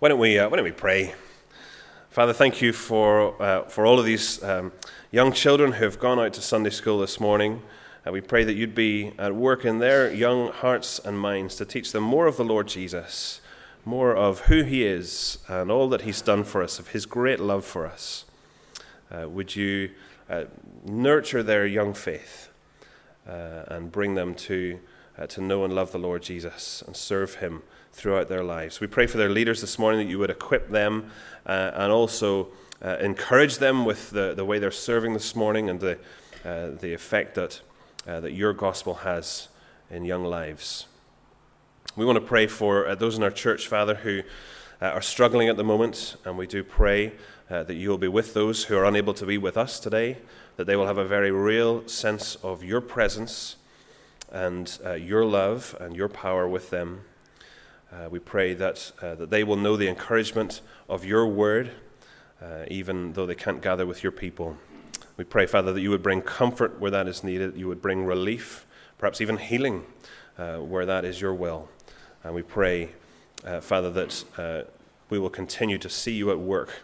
Why don't we, uh, why don't we pray? Father, thank you for, uh, for all of these um, young children who have gone out to Sunday school this morning. Uh, we pray that you'd be at work in their young hearts and minds to teach them more of the Lord Jesus, more of who he is and all that he's done for us, of his great love for us. Uh, would you uh, nurture their young faith uh, and bring them to, to know and love the Lord Jesus and serve him? Throughout their lives. We pray for their leaders this morning that you would equip them uh, and also uh, encourage them with the, the way they're serving this morning and the, uh, the effect that, uh, that your gospel has in young lives. We want to pray for uh, those in our church, Father, who uh, are struggling at the moment, and we do pray that you will be with those who are unable to be with us today, that they will have a very real sense of your presence and your love and your power with them. Uh, we pray that, uh, that they will know the encouragement of your word, uh, even though they can't gather with your people. We pray, Father, that you would bring comfort where that is needed, you would bring relief, perhaps even healing uh, where that is your will. And we pray, uh, Father, that uh, we will continue to see you at work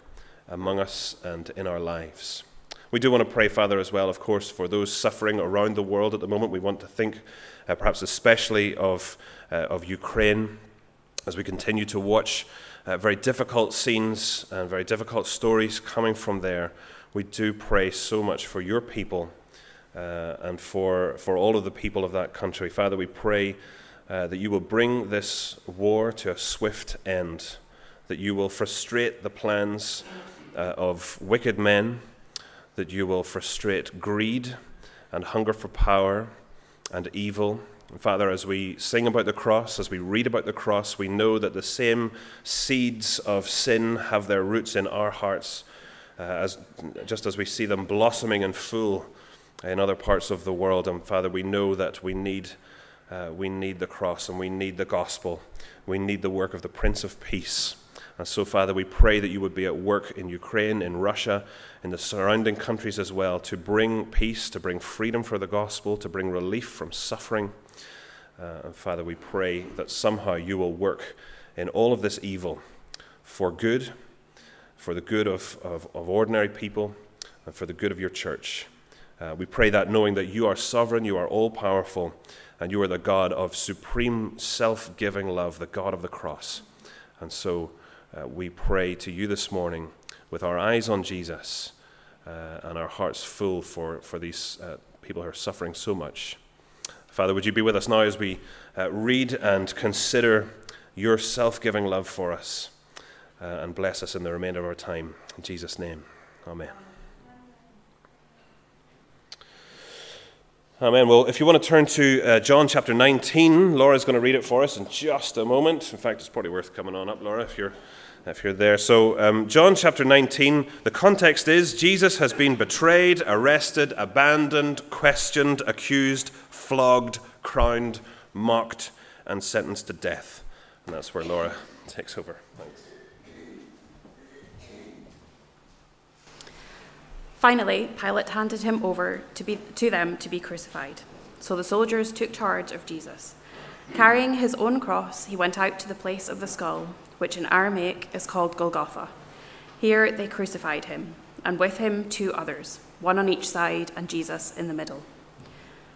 among us and in our lives. We do want to pray, Father, as well, of course, for those suffering around the world at the moment. We want to think, perhaps especially, of, of Ukraine as we continue to watch uh, very difficult scenes and very difficult stories coming from there, we do pray so much for your people uh, and for, for all of the people of that country. Father, we pray uh, that you will bring this war to a swift end, that you will frustrate the plans uh, of wicked men, that you will frustrate greed and hunger for power and evil Father, as we sing about the cross, as we read about the cross, we know that the same seeds of sin have their roots in our hearts, uh, as, just as we see them blossoming and full in other parts of the world. And Father, we know that we need, uh, we need the cross and we need the gospel. We need the work of the Prince of Peace. And so, Father, we pray that you would be at work in Ukraine, in Russia, in the surrounding countries as well, to bring peace, to bring freedom for the gospel, to bring relief from suffering. Uh, and Father, we pray that somehow you will work in all of this evil for good, for the good of, of, of ordinary people, and for the good of your church. Uh, we pray that knowing that you are sovereign, you are all powerful, and you are the God of supreme self giving love, the God of the cross. And so uh, we pray to you this morning with our eyes on Jesus uh, and our hearts full for, for these uh, people who are suffering so much. Father, would you be with us now as we uh, read and consider your self giving love for us uh, and bless us in the remainder of our time. In Jesus' name, Amen. Amen. Well, if you want to turn to uh, John chapter 19, Laura's going to read it for us in just a moment. In fact, it's probably worth coming on up, Laura, if you're, if you're there. So, um, John chapter 19, the context is Jesus has been betrayed, arrested, abandoned, questioned, accused, flogged, crowned, mocked, and sentenced to death. And that's where Laura takes over. Thanks. Finally, Pilate handed him over to, be, to them to be crucified. So the soldiers took charge of Jesus. Carrying his own cross, he went out to the place of the skull, which in Aramaic is called Golgotha. Here they crucified him, and with him two others, one on each side, and Jesus in the middle.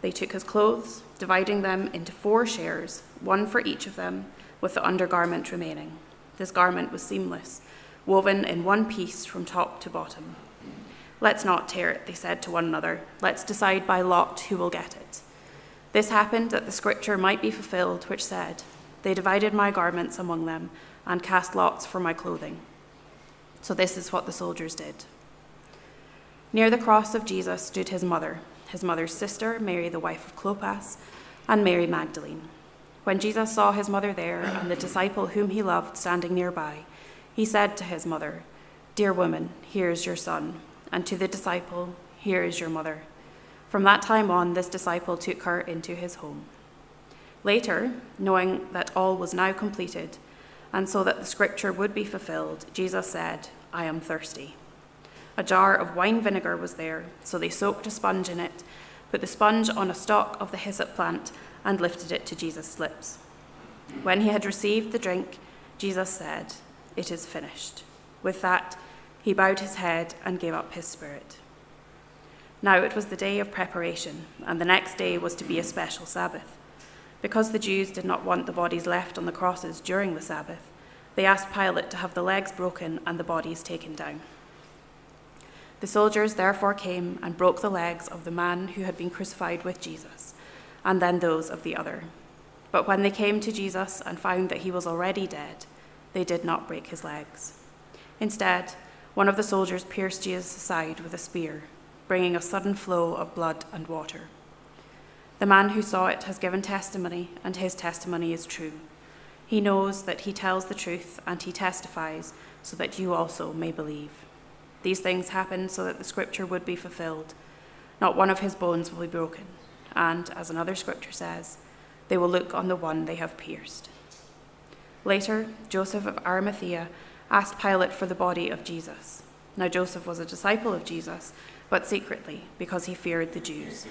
they took his clothes, dividing them into four shares, one for each of them, with the undergarment remaining. This garment was seamless, woven in one piece from top to bottom. Let's not tear it, they said to one another. Let's decide by lot who will get it. This happened that the scripture might be fulfilled, which said, They divided my garments among them and cast lots for my clothing. So this is what the soldiers did. Near the cross of Jesus stood his mother his mother's sister, Mary, the wife of Clopas, and Mary Magdalene. When Jesus saw his mother there and the disciple whom he loved standing nearby, he said to his mother, Dear woman, here is your son, and to the disciple, Here is your mother. From that time on, this disciple took her into his home. Later, knowing that all was now completed, and so that the scripture would be fulfilled, Jesus said, I am thirsty. A jar of wine vinegar was there, so they soaked a sponge in it, put the sponge on a stalk of the hyssop plant, and lifted it to Jesus' lips. When he had received the drink, Jesus said, It is finished. With that, he bowed his head and gave up his spirit. Now it was the day of preparation, and the next day was to be a special Sabbath. Because the Jews did not want the bodies left on the crosses during the Sabbath, they asked Pilate to have the legs broken and the bodies taken down. The soldiers therefore came and broke the legs of the man who had been crucified with Jesus, and then those of the other. But when they came to Jesus and found that he was already dead, they did not break his legs. Instead, one of the soldiers pierced Jesus' side with a spear, bringing a sudden flow of blood and water. The man who saw it has given testimony, and his testimony is true. He knows that he tells the truth, and he testifies so that you also may believe. These things happened so that the scripture would be fulfilled. Not one of his bones will be broken. And, as another scripture says, they will look on the one they have pierced. Later, Joseph of Arimathea asked Pilate for the body of Jesus. Now, Joseph was a disciple of Jesus, but secretly, because he feared the Jews.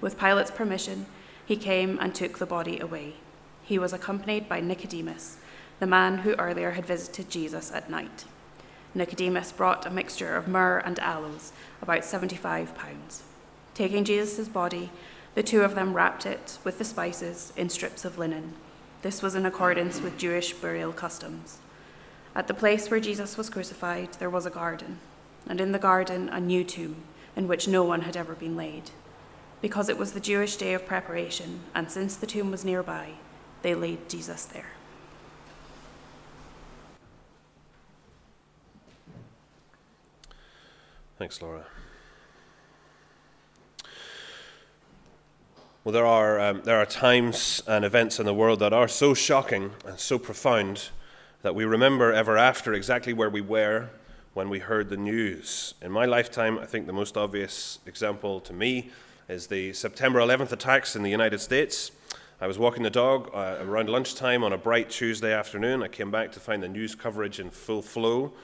With Pilate's permission, he came and took the body away. He was accompanied by Nicodemus, the man who earlier had visited Jesus at night. Nicodemus brought a mixture of myrrh and aloes, about 75 pounds. Taking Jesus' body, the two of them wrapped it with the spices in strips of linen. This was in accordance with Jewish burial customs. At the place where Jesus was crucified, there was a garden, and in the garden, a new tomb, in which no one had ever been laid. Because it was the Jewish day of preparation, and since the tomb was nearby, they laid Jesus there. Thanks, Laura. Well, there are, um, there are times and events in the world that are so shocking and so profound that we remember ever after exactly where we were when we heard the news. In my lifetime, I think the most obvious example to me is the September 11th attacks in the United States. I was walking the dog uh, around lunchtime on a bright Tuesday afternoon. I came back to find the news coverage in full flow.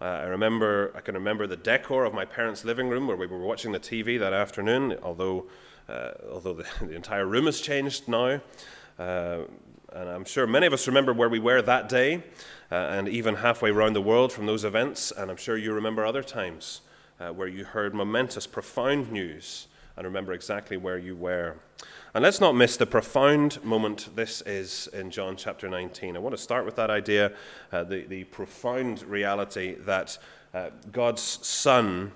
Uh, I remember, I can remember the decor of my parents' living room where we were watching the TV that afternoon, although, uh, although the, the, entire room has changed now. Uh, and I'm sure many of us remember where we were that day uh, and even halfway around the world from those events. And I'm sure you remember other times uh, where you heard momentous, profound news and remember exactly where you were. And let's not miss the profound moment this is in John chapter 19. I want to start with that idea uh, the, the profound reality that uh, God's Son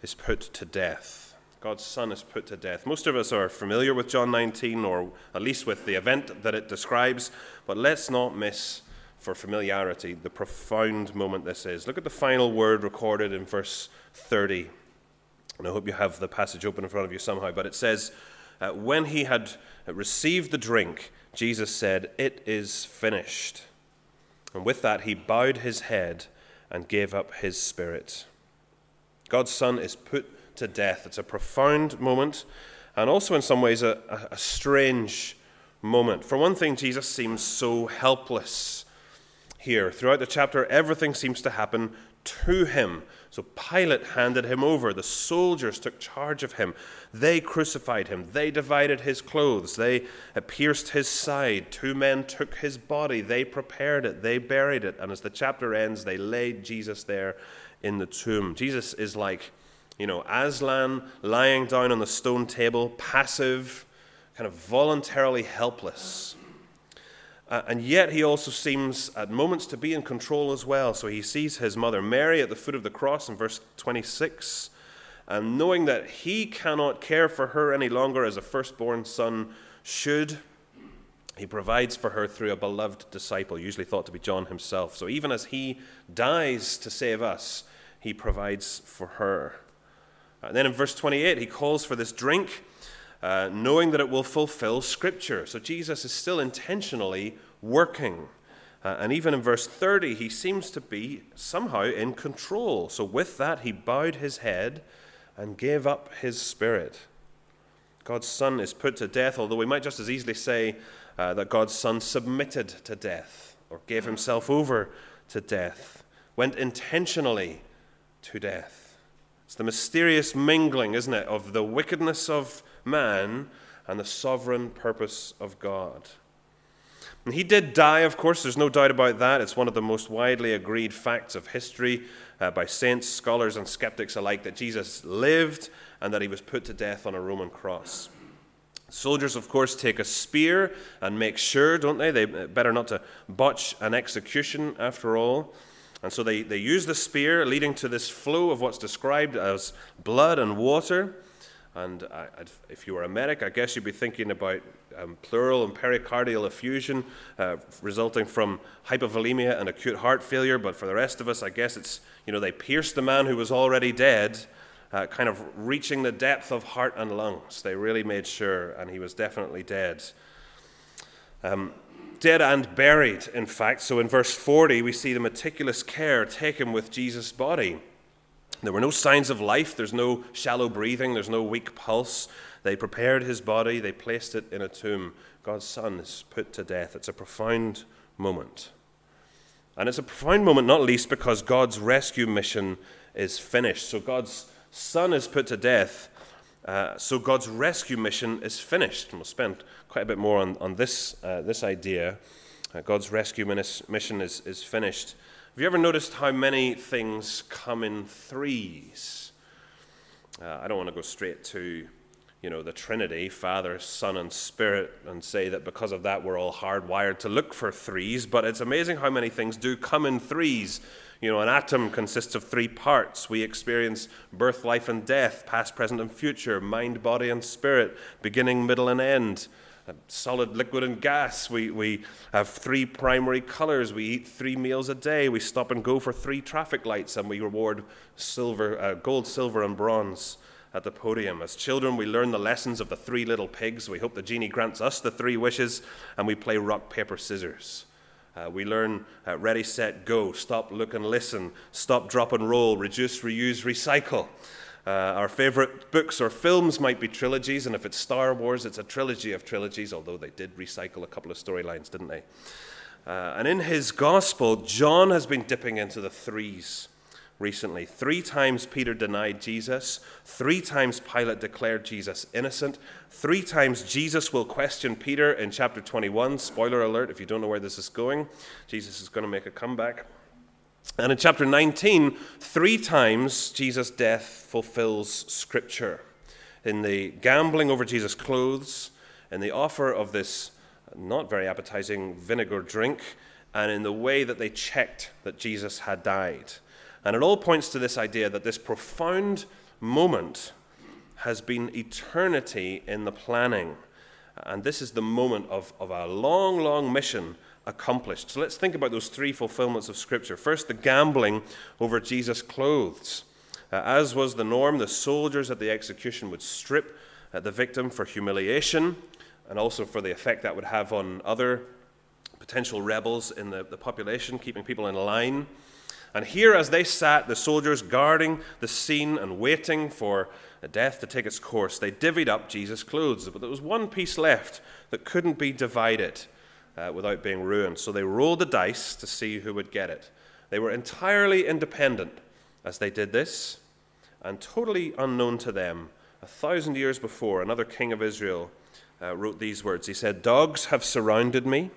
is put to death. God's Son is put to death. Most of us are familiar with John 19, or at least with the event that it describes, but let's not miss, for familiarity, the profound moment this is. Look at the final word recorded in verse 30. And I hope you have the passage open in front of you somehow, but it says, uh, When he had received the drink, Jesus said, It is finished. And with that, he bowed his head and gave up his spirit. God's Son is put to death. It's a profound moment and also, in some ways, a, a, strange moment. For one thing, Jesus seems so helpless here. Throughout the chapter, everything seems to happen to him. So Pilate handed him over. The soldiers took charge of him. They crucified him. They divided his clothes. They pierced his side. Two men took his body. They prepared it. They buried it. And as the chapter ends, they laid Jesus there in the tomb. Jesus is like you know, Aslan lying down on the stone table, passive, kind of voluntarily helpless. Uh, and yet he also seems at moments to be in control as well. So he sees his mother Mary at the foot of the cross in verse 26. And knowing that he cannot care for her any longer as a firstborn son should, he provides for her through a beloved disciple, usually thought to be John himself. So even as he dies to save us, he provides for her. And uh, then in verse 28, he calls for this drink, uh, knowing that it will fulfill Scripture. So Jesus is still intentionally working. Uh, and even in verse 30, he seems to be somehow in control. So, with that, he bowed his head and gave up his spirit. God's Son is put to death, although we might just as easily say uh, that God's Son submitted to death or gave himself over to death, went intentionally to death. It's the mysterious mingling, isn't it, of the wickedness of man and the sovereign purpose of God. And he did die, of course, there's no doubt about that. It's one of the most widely agreed facts of history uh, by saints, scholars, and skeptics alike that Jesus lived and that he was put to death on a Roman cross. Soldiers, of course, take a spear and make sure, don't they? They better not to botch an execution after all. And so they, they use the spear, leading to this flow of what's described as blood and water. And I, if you were a medic, I guess you'd be thinking about um, pleural and pericardial effusion uh, resulting from hypovolemia and acute heart failure. But for the rest of us, I guess it's, you know, they pierced the man who was already dead, uh, kind of reaching the depth of heart and lungs. They really made sure, and he was definitely dead. Um, dead and buried, in fact. So in verse 40, we see the meticulous care taken with Jesus' body. There were no signs of life, there's no shallow breathing, there's no weak pulse. They prepared his body, they placed it in a tomb. God's Son is put to death. It's a profound moment. And it's a profound moment, not least because God's rescue mission is finished. So God's Son is put to death. Uh, so God's rescue mission is finished. And we'll spend quite a bit more on, on this, uh, this idea. Uh, God's rescue mission is, is finished. Have you ever noticed how many things come in threes? Uh, I don't want to go straight to, you know, the Trinity, Father, Son, and Spirit, and say that because of that we're all hardwired to look for threes, but it's amazing how many things do come in threes. You know, an atom consists of three parts. We experience birth, life, and death, past, present, and future, mind, body, and spirit, beginning, middle, and end solid, liquid, and gas. We, we have three primary colors. We eat three meals a day. We stop and go for three traffic lights, and we reward silver, uh, gold, silver, and bronze at the podium. As children, we learn the lessons of the three little pigs. We hope the genie grants us the three wishes, and we play rock, paper, scissors. Uh, we learn uh, ready, set, go, stop, look, and listen, stop, drop, and roll, reduce, reuse, recycle. Uh, our favorite books or films might be trilogies, and if it's Star Wars, it's a trilogy of trilogies, although they did recycle a couple of storylines, didn't they? Uh, and in his gospel, John has been dipping into the threes recently. Three times Peter denied Jesus. Three times Pilate declared Jesus innocent. Three times Jesus will question Peter in chapter 21. Spoiler alert if you don't know where this is going, Jesus is going to make a comeback. And in chapter 19, three times Jesus' death fulfills Scripture. In the gambling over Jesus' clothes, in the offer of this not very appetizing vinegar drink, and in the way that they checked that Jesus had died. And it all points to this idea that this profound moment has been eternity in the planning. And this is the moment of, of a long, long mission accomplished. So let's think about those three fulfillments of Scripture. First, the gambling over Jesus' clothes. Uh, as was the norm, the soldiers at the execution would strip uh, the victim for humiliation and also for the effect that would have on other potential rebels in the, the population, keeping people in line. And here, as they sat, the soldiers guarding the scene and waiting for death to take its course, they divvied up Jesus' clothes. But there was one piece left that couldn't be divided uh, without being ruined. So they rolled the dice to see who would get it. They were entirely independent as they did this, and totally unknown to them. A thousand years before, another king of Israel uh, wrote these words. He said, Dogs have surrounded me,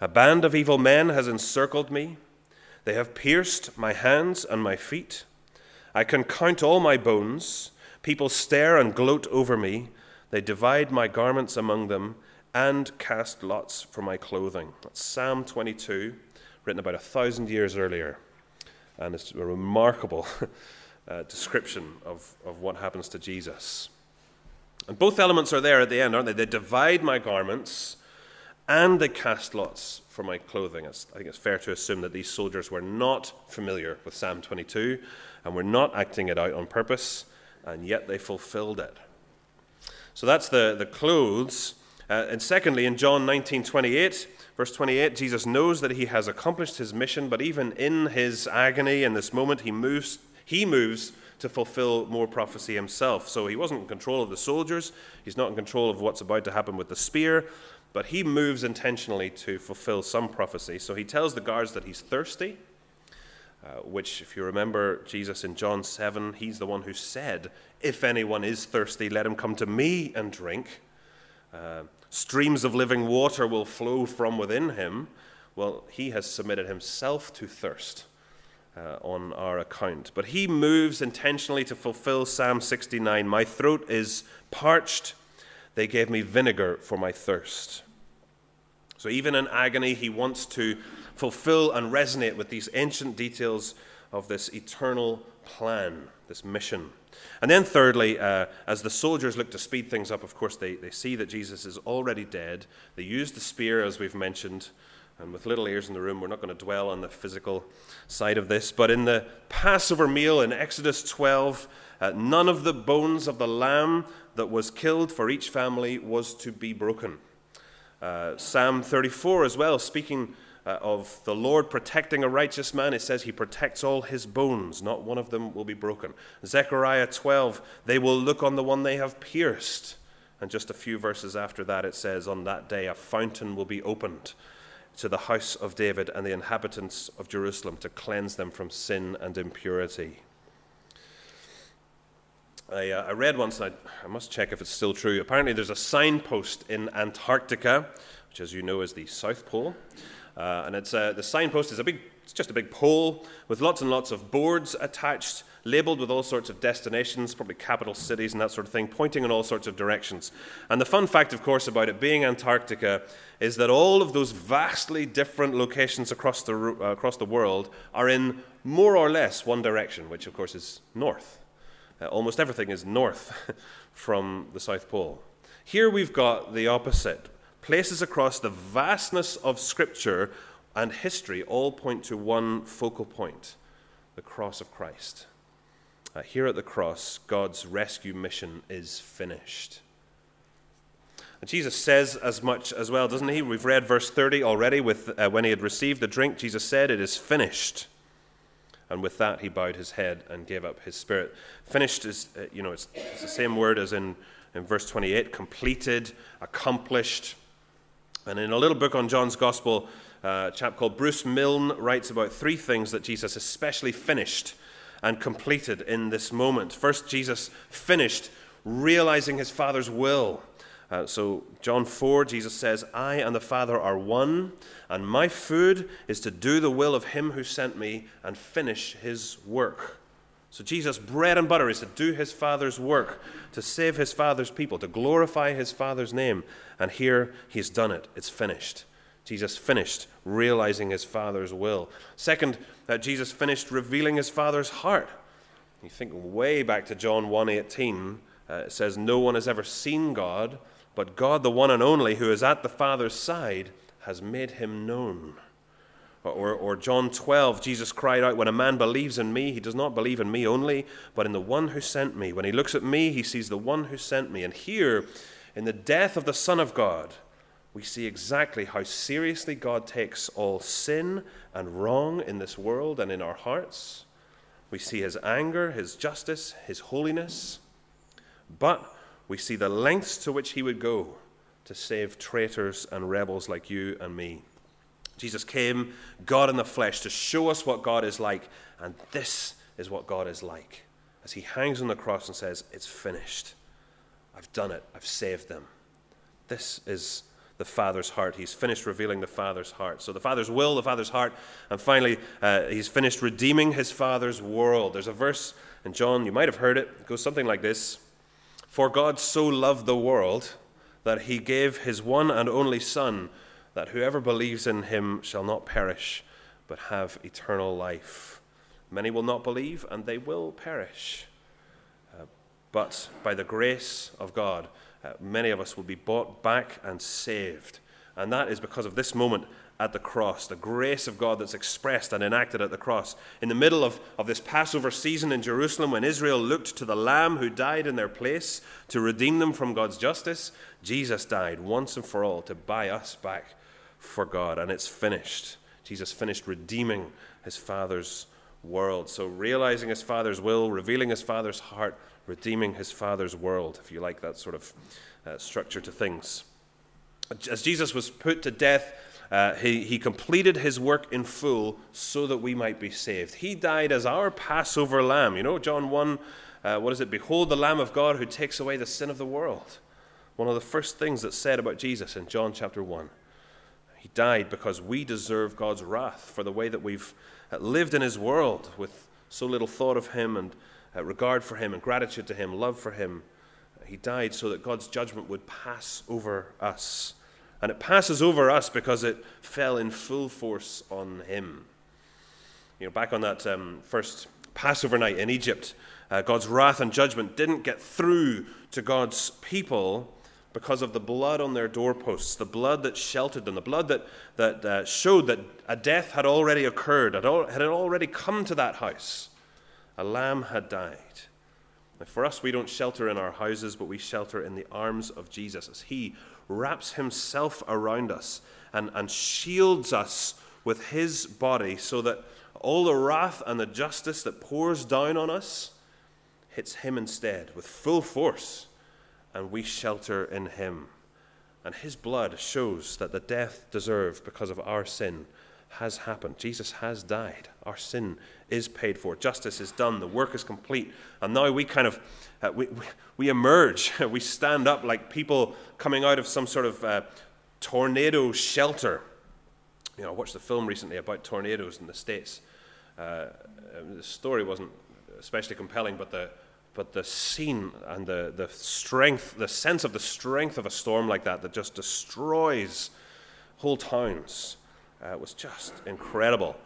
a band of evil men has encircled me. They have pierced my hands and my feet. I can count all my bones. People stare and gloat over me. They divide my garments among them and cast lots for my clothing. That's Psalm 22, written about a thousand years earlier. And it's a remarkable uh, description of, of what happens to Jesus. And both elements are there at the end, aren't they? They divide my garments and they cast lots for my clothing. It's, I think it's fair to assume that these soldiers were not familiar with Psalm 22 and were not acting it out on purpose, and yet they fulfilled it. So that's the, the clothes. Uh, and secondly, in John 19:28, Verse 28 Jesus knows that he has accomplished his mission, but even in his agony in this moment, he moves, he moves to fulfill more prophecy himself. So he wasn't in control of the soldiers, he's not in control of what's about to happen with the spear, but he moves intentionally to fulfill some prophecy. So he tells the guards that he's thirsty. Uh, which, if you remember Jesus in John 7, he's the one who said, If anyone is thirsty, let him come to me and drink. Uh, streams of living water will flow from within him. Well, he has submitted himself to thirst uh, on our account. But he moves intentionally to fulfill Psalm 69 My throat is parched, they gave me vinegar for my thirst. So even in agony, he wants to fulfill and resonate with these ancient details of this eternal plan, this mission. And then, thirdly, uh, as the soldiers look to speed things up, of course, they, they see that Jesus is already dead. They use the spear, as we've mentioned. And with little ears in the room, we're not going to dwell on the physical side of this. But in the Passover meal in Exodus 12, uh, none of the bones of the lamb that was killed for each family was to be broken. Uh, Psalm 34 as well, speaking uh, of the Lord protecting a righteous man, it says he protects all his bones, not one of them will be broken. Zechariah 12, they will look on the one they have pierced. And just a few verses after that, it says, On that day a fountain will be opened to the house of David and the inhabitants of Jerusalem to cleanse them from sin and impurity. I, uh, I read once, I, I must check if it's still true. Apparently, there's a signpost in Antarctica, which, as you know, is the South Pole. Uh, and it's, uh, the signpost is a big, it's just a big pole with lots and lots of boards attached, labeled with all sorts of destinations, probably capital cities and that sort of thing, pointing in all sorts of directions. And the fun fact, of course, about it being Antarctica is that all of those vastly different locations across the, uh, across the world are in more or less one direction, which, of course, is north. Uh, almost everything is north from the South Pole. Here we've got the opposite places across the vastness of Scripture and history all point to one focal point the cross of Christ. Uh, here at the cross, God's rescue mission is finished. And Jesus says as much as well, doesn't he? We've read verse 30 already. With, uh, when he had received the drink, Jesus said, It is finished. And with that, he bowed his head and gave up his spirit. Finished is, uh, you know, it's, it's, the same word as in, in verse 28 completed, accomplished. And in a little book on John's Gospel, uh, a chap called Bruce Milne writes about three things that Jesus especially finished and completed in this moment. First, Jesus finished realizing his Father's will. Uh, so, John 4, Jesus says, I and the Father are one, and my food is to do the will of him who sent me and finish his work. So, Jesus' bread and butter is to do his Father's work, to save his Father's people, to glorify his Father's name. And here he's done it. It's finished. Jesus finished realizing his Father's will. Second, that Jesus finished revealing his Father's heart. You think way back to John 1:18, uh, it says, "No one has ever seen God, but God, the one and only, who is at the Father's side, has made him known." Or, or John 12, Jesus cried out, When a man believes in me, he does not believe in me only, but in the one who sent me. When he looks at me, he sees the one who sent me. And here, in the death of the Son of God, we see exactly how seriously God takes all sin and wrong in this world and in our hearts. We see his anger, his justice, his holiness. But we see the lengths to which he would go to save traitors and rebels like you and me. Jesus came, God in the flesh, to show us what God is like, and this is what God is like. As he hangs on the cross and says, It's finished. I've done it. I've saved them. This is the Father's heart. He's finished revealing the Father's heart. So, the Father's will, the Father's heart, and finally, uh, he's finished redeeming his Father's world. There's a verse in John, you might have heard it. It goes something like this For God so loved the world that he gave his one and only Son that whoever believes in him shall not perish, but have eternal life. Many will not believe, and they will perish. Uh, but by the grace of God, uh, many of us will be bought back and saved. And that is because of this moment at the cross, the grace of God that's expressed and enacted at the cross. In the middle of, of this Passover season in Jerusalem, when Israel looked to the Lamb who died in their place to redeem them from God's justice, Jesus died once and for all to buy us back for God, and it's finished. Jesus finished redeeming his Father's world. So, realizing his Father's will, revealing his Father's heart, redeeming his Father's world, if you like that sort of uh, structure to things. As Jesus was put to death, uh, he, he completed his work in full so that we might be saved. He died as our Passover lamb. You know, John 1, uh, what is it? Behold the Lamb of God who takes away the sin of the world. One of the first things that's said about Jesus in John chapter 1. He died because we deserve God's wrath for the way that we've uh, lived in his world with so little thought of him and uh, regard for him and gratitude to him, love for him. He died so that God's judgment would pass over us. And it passes over us because it fell in full force on him. You know, back on that um, first Passover night in Egypt, uh, God's wrath and judgment didn't get through to God's people because of the blood on their doorposts, the blood that sheltered them, the blood that, that uh, showed that a death had already occurred, had, al- had already come to that house. A lamb had died. Now, for us, we don't shelter in our houses, but we shelter in the arms of Jesus as He wraps Himself around us and, and shields us with His body so that all the wrath and the justice that pours down on us hits Him instead with full force, and we shelter in Him. And His blood shows that the death deserved because of our sin has happened. Jesus has died. Our sin is paid for. Justice is done. The work is complete. And now we kind of uh, we, we emerge. we stand up like people coming out of some sort of uh, tornado shelter. You know, I watched the film recently about tornadoes in the states. Uh, the story wasn't especially compelling, but the but the scene and the, the strength, the sense of the strength of a storm like that that just destroys whole towns uh, was just incredible.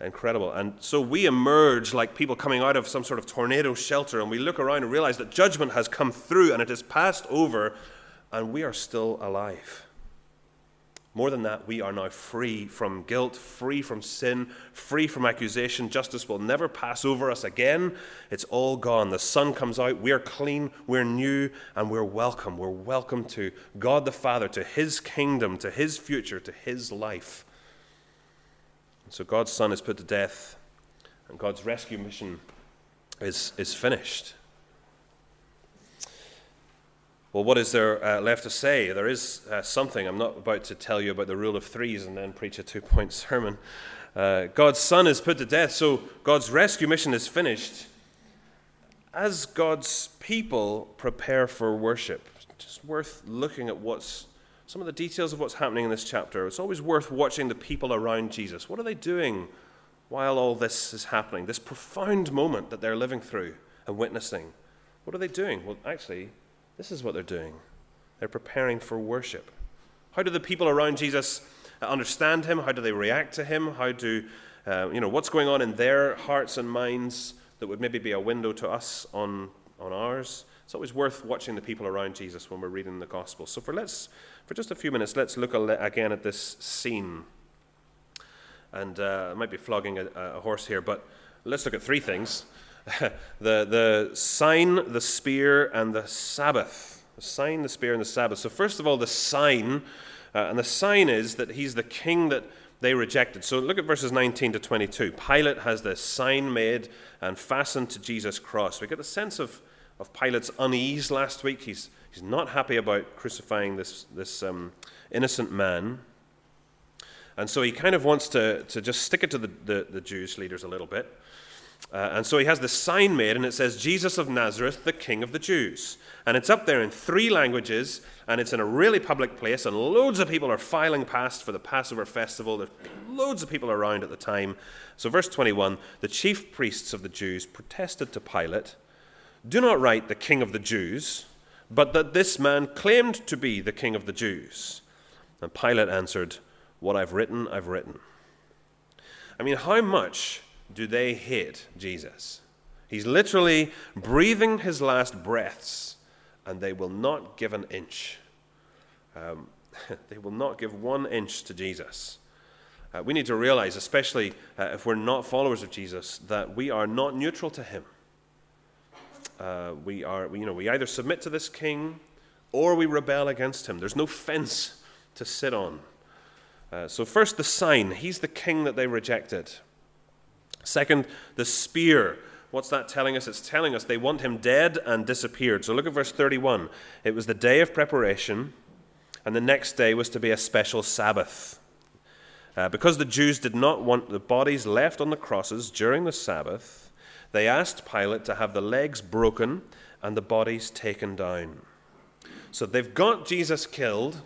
Incredible. And so we emerge like people coming out of some sort of tornado shelter, and we look around and realize that judgment has come through and it has passed over, and we are still alive. More than that, we are now free from guilt, free from sin, free from accusation. Justice will never pass over us again. It's all gone. The sun comes out. We're clean, we're new, and we're welcome. We're welcome to God the Father, to His kingdom, to His future, to His life. So God's Son is put to death, and God's rescue mission is, is finished. Well, what is there uh, left to say? There is uh, something. I'm not about to tell you about the rule of threes and then preach a two point sermon. Uh, God's Son is put to death, so God's rescue mission is finished. As God's people prepare for worship, just worth looking at what's some of the details of what's happening in this chapter. It's always worth watching the people around Jesus. What are they doing while all this is happening? This profound moment that they're living through and witnessing. What are they doing? Well, actually, this is what they're doing. They're preparing for worship. How do the people around Jesus understand him? How do they react to him? How do, uh, you know, what's going on in their hearts and minds that would maybe be a window to us on, on ours? It's always worth watching the people around Jesus when we're reading the Gospel. So, for, let's, for just a few minutes, let's look again at this scene. And uh, I might be flogging a, a horse here, but let's look at three things the, the sign, the spear, and the Sabbath. The sign, the spear, and the Sabbath. So, first of all, the sign. Uh, and the sign is that he's the king that they rejected. So look at verses 19 to 22. Pilate has this sign made and fastened to Jesus' cross. We get the sense of of Pilate's unease last week. He's, he's not happy about crucifying this, this um, innocent man. And so he kind of wants to, to just stick it to the, the, the Jewish leaders a little bit. Uh, and so he has this sign made, and it says, Jesus of Nazareth, the King of the Jews. And it's up there in three languages, and it's in a really public place, and loads of people are filing past for the Passover festival. There's loads of people around at the time. So, verse 21 the chief priests of the Jews protested to Pilate do not write the king of the Jews, but that this man claimed to be the king of the Jews. And Pilate answered, What I've written, I've written. I mean, how much do they hate Jesus? He's literally breathing his last breaths, and they will not give an inch. Um, they will not give one inch to Jesus. Uh, we need to realize, especially uh, if we're not followers of Jesus, that we are not neutral to him. Uh, we are, you know, we either submit to this king or we rebel against him. There's no fence to sit on. Uh, so, first, the sign. He's the king that they rejected. Second, the spear. What's that telling us? It's telling us they want him dead and disappeared. So, look at verse 31. It was the day of preparation, and the next day was to be a special Sabbath. Uh, because the Jews did not want the bodies left on the crosses during the Sabbath, they asked Pilate to have the legs broken and the bodies taken down. So they've got Jesus killed,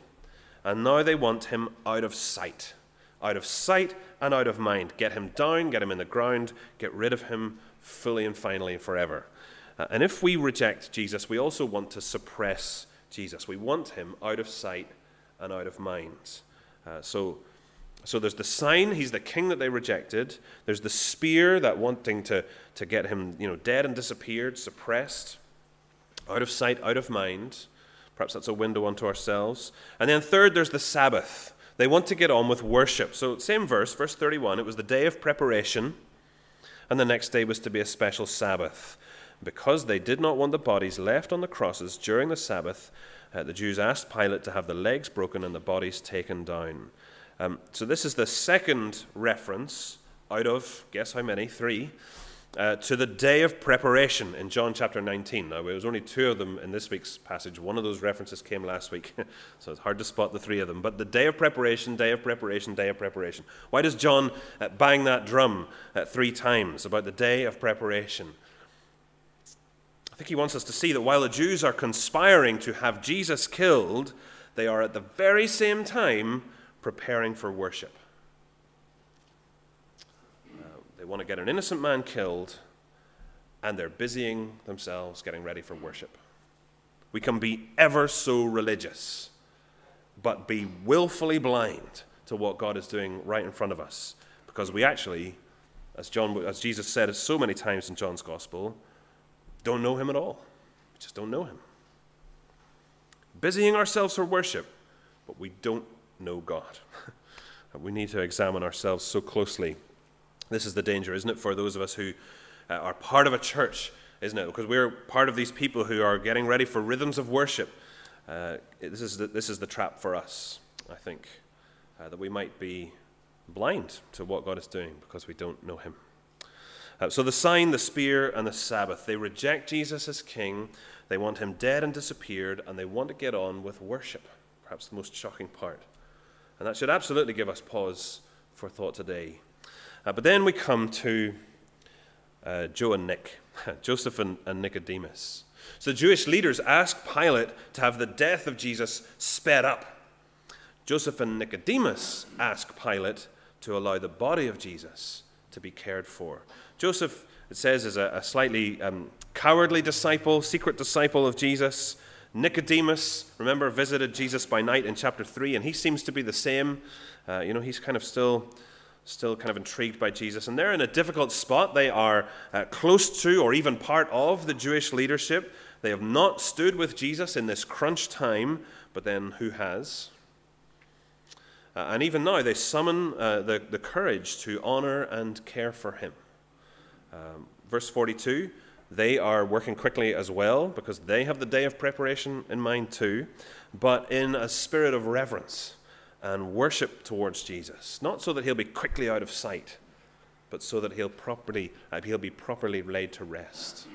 and now they want him out of sight. Out of sight and out of mind. Get him down, get him in the ground, get rid of him fully and finally and forever. Uh, and if we reject Jesus, we also want to suppress Jesus. We want him out of sight and out of mind. Uh, so so there's the sign, he's the king that they rejected. There's the spear, that wanting to, to get him you know, dead and disappeared, suppressed, out of sight, out of mind. Perhaps that's a window onto ourselves. And then third, there's the Sabbath. They want to get on with worship. So, same verse, verse 31, it was the day of preparation, and the next day was to be a special Sabbath. Because they did not want the bodies left on the crosses during the Sabbath, uh, the Jews asked Pilate to have the legs broken and the bodies taken down. Um, so this is the second reference out of, guess how many? Three. Uh, to the day of preparation in John chapter 19. Now, there was only two of them in this week's passage. One of those references came last week, so it's hard to spot the three of them. But the day of preparation, day of preparation, day of preparation. Why does John uh, bang that drum uh, three times about the day of preparation? I think he wants us to see that while the Jews are conspiring to have Jesus killed, they are at the very same time preparing for worship. Uh, they want to get an innocent man killed, and they're busying themselves getting ready for worship. We can be ever so religious, but be willfully blind to what God is doing right in front of us, because we actually, as John, as Jesus said so many times in John's Gospel, don't know Him at all. We just don't know Him. Busying ourselves for worship, but we don't know God. we need to examine ourselves so closely. This is the danger, isn't it, for those of us who uh, are part of a church, isn't it? Because we're part of these people who are getting ready for rhythms of worship. Uh, this, is the, this is the trap for us, I think, uh, that we might be blind to what God is doing because we don't know Him. Uh, so the sign, the spear, and the Sabbath, they reject Jesus as king. They want him dead and disappeared, and they want to get on with worship. Perhaps the most shocking part. And that should absolutely give us pause for thought today. Uh, but then we come to uh, Joe and Nick, Joseph and, and Nicodemus. So the Jewish leaders ask Pilate to have the death of Jesus sped up. Joseph and Nicodemus ask Pilate to allow the body of Jesus to be cared for. Joseph, it says, is a, a slightly um, cowardly disciple, secret disciple of Jesus. Nicodemus, remember, visited Jesus by night in chapter 3, and he seems to be the same. Uh, you know, he's kind of still, still kind of intrigued by Jesus. And they're in a difficult spot. They are uh, close to or even part of the Jewish leadership. They have not stood with Jesus in this crunch time, but then who has? Uh, and even now, they summon uh, the, the courage to honor and care for him. Um, verse 42 they are working quickly as well because they have the day of preparation in mind too, but in a spirit of reverence and worship towards Jesus. Not so that he'll be quickly out of sight, but so that he'll, properly, uh, he'll be properly laid to rest.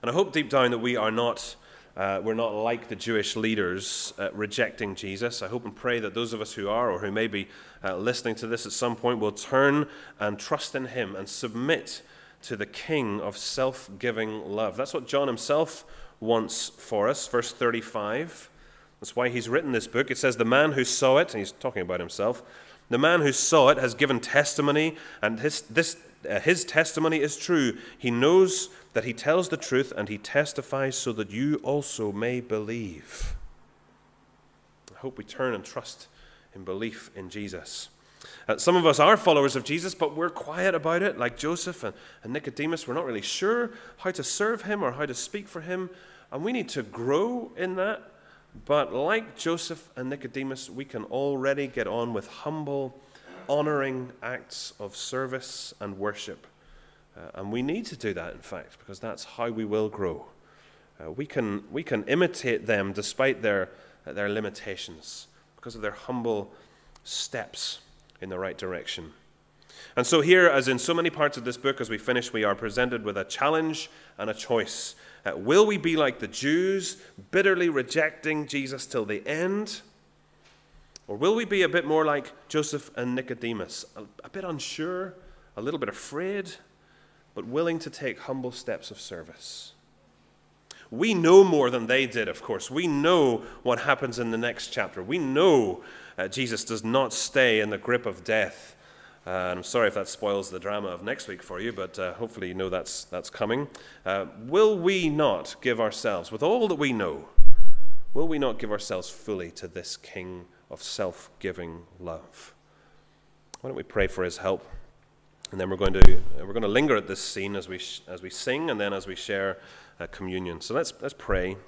And I hope deep down that we are not. Uh, we're not like the Jewish leaders uh, rejecting Jesus. I hope and pray that those of us who are, or who may be uh, listening to this at some point, will turn and trust in Him and submit to the King of self giving love. That's what John himself wants for us. Verse 35. That's why he's written this book. It says, The man who saw it, and he's talking about himself, the man who saw it has given testimony, and his, this, uh, his testimony is true. He knows that he tells the truth, and he testifies so that you also may believe. I hope we turn and trust in belief in Jesus. Uh, some of us are followers of Jesus, but we're quiet about it, like Joseph and, and Nicodemus. We're not really sure how to serve him or how to speak for him, and we need to grow in that. But like Joseph and Nicodemus, we can already get on with humble, honoring acts of service and worship. Uh, and we need to do that, in fact, because that's how we will grow. Uh, we, can, we can imitate them despite their, uh, their limitations, because of their humble steps in the right direction. And so, here, as in so many parts of this book, as we finish, we are presented with a challenge and a choice. Uh, will we be like the Jews, bitterly rejecting Jesus till the end? Or will we be a bit more like Joseph and Nicodemus, a, a bit unsure, a little bit afraid, but willing to take humble steps of service? We know more than they did, of course. We know what happens in the next chapter. We know uh, Jesus does not stay in the grip of death. Uh, I'm sorry if that spoils the drama of next week for you, but uh, hopefully you know that's, that's coming. Uh, will we not give ourselves, with all that we know, will we not give ourselves fully to this King of self giving love? Why don't we pray for his help? And then we're going to, we're going to linger at this scene as we, sh- as we sing and then as we share uh, communion. So let's, let's pray.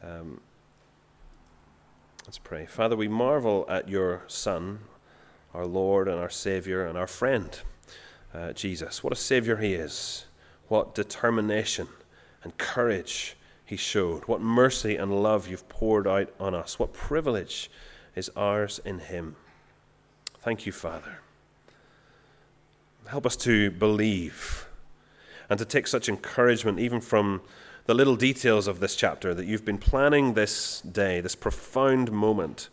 Um, let's pray. Father, we marvel at your Son, our Lord and our Savior and our friend, uh, Jesus. What a Savior he is. What determination and courage he showed. What mercy and love you've poured out on us. What privilege is ours in him. Thank you, Father. Help us to believe and to take such encouragement even from the little details of this chapter that you've been planning this day, this profound moment,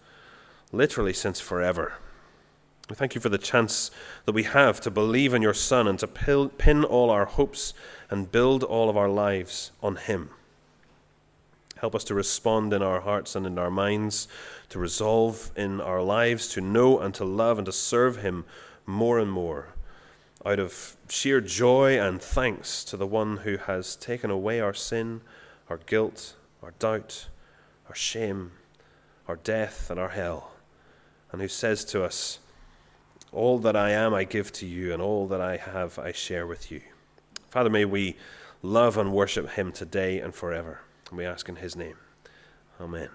literally since forever. We thank you for the chance that we have to believe in your Son and to pin all our hopes and build all of our lives on Him. Help us to respond in our hearts and in our minds, to resolve in our lives to know and to love and to serve Him more and more out of sheer joy and thanks to the one who has taken away our sin, our guilt, our doubt, our shame, our death, and our hell, and who says to us, All that I am I give to you, and all that I have I share with you. Father, may we love and worship him today and forever. We ask in his name. Amen.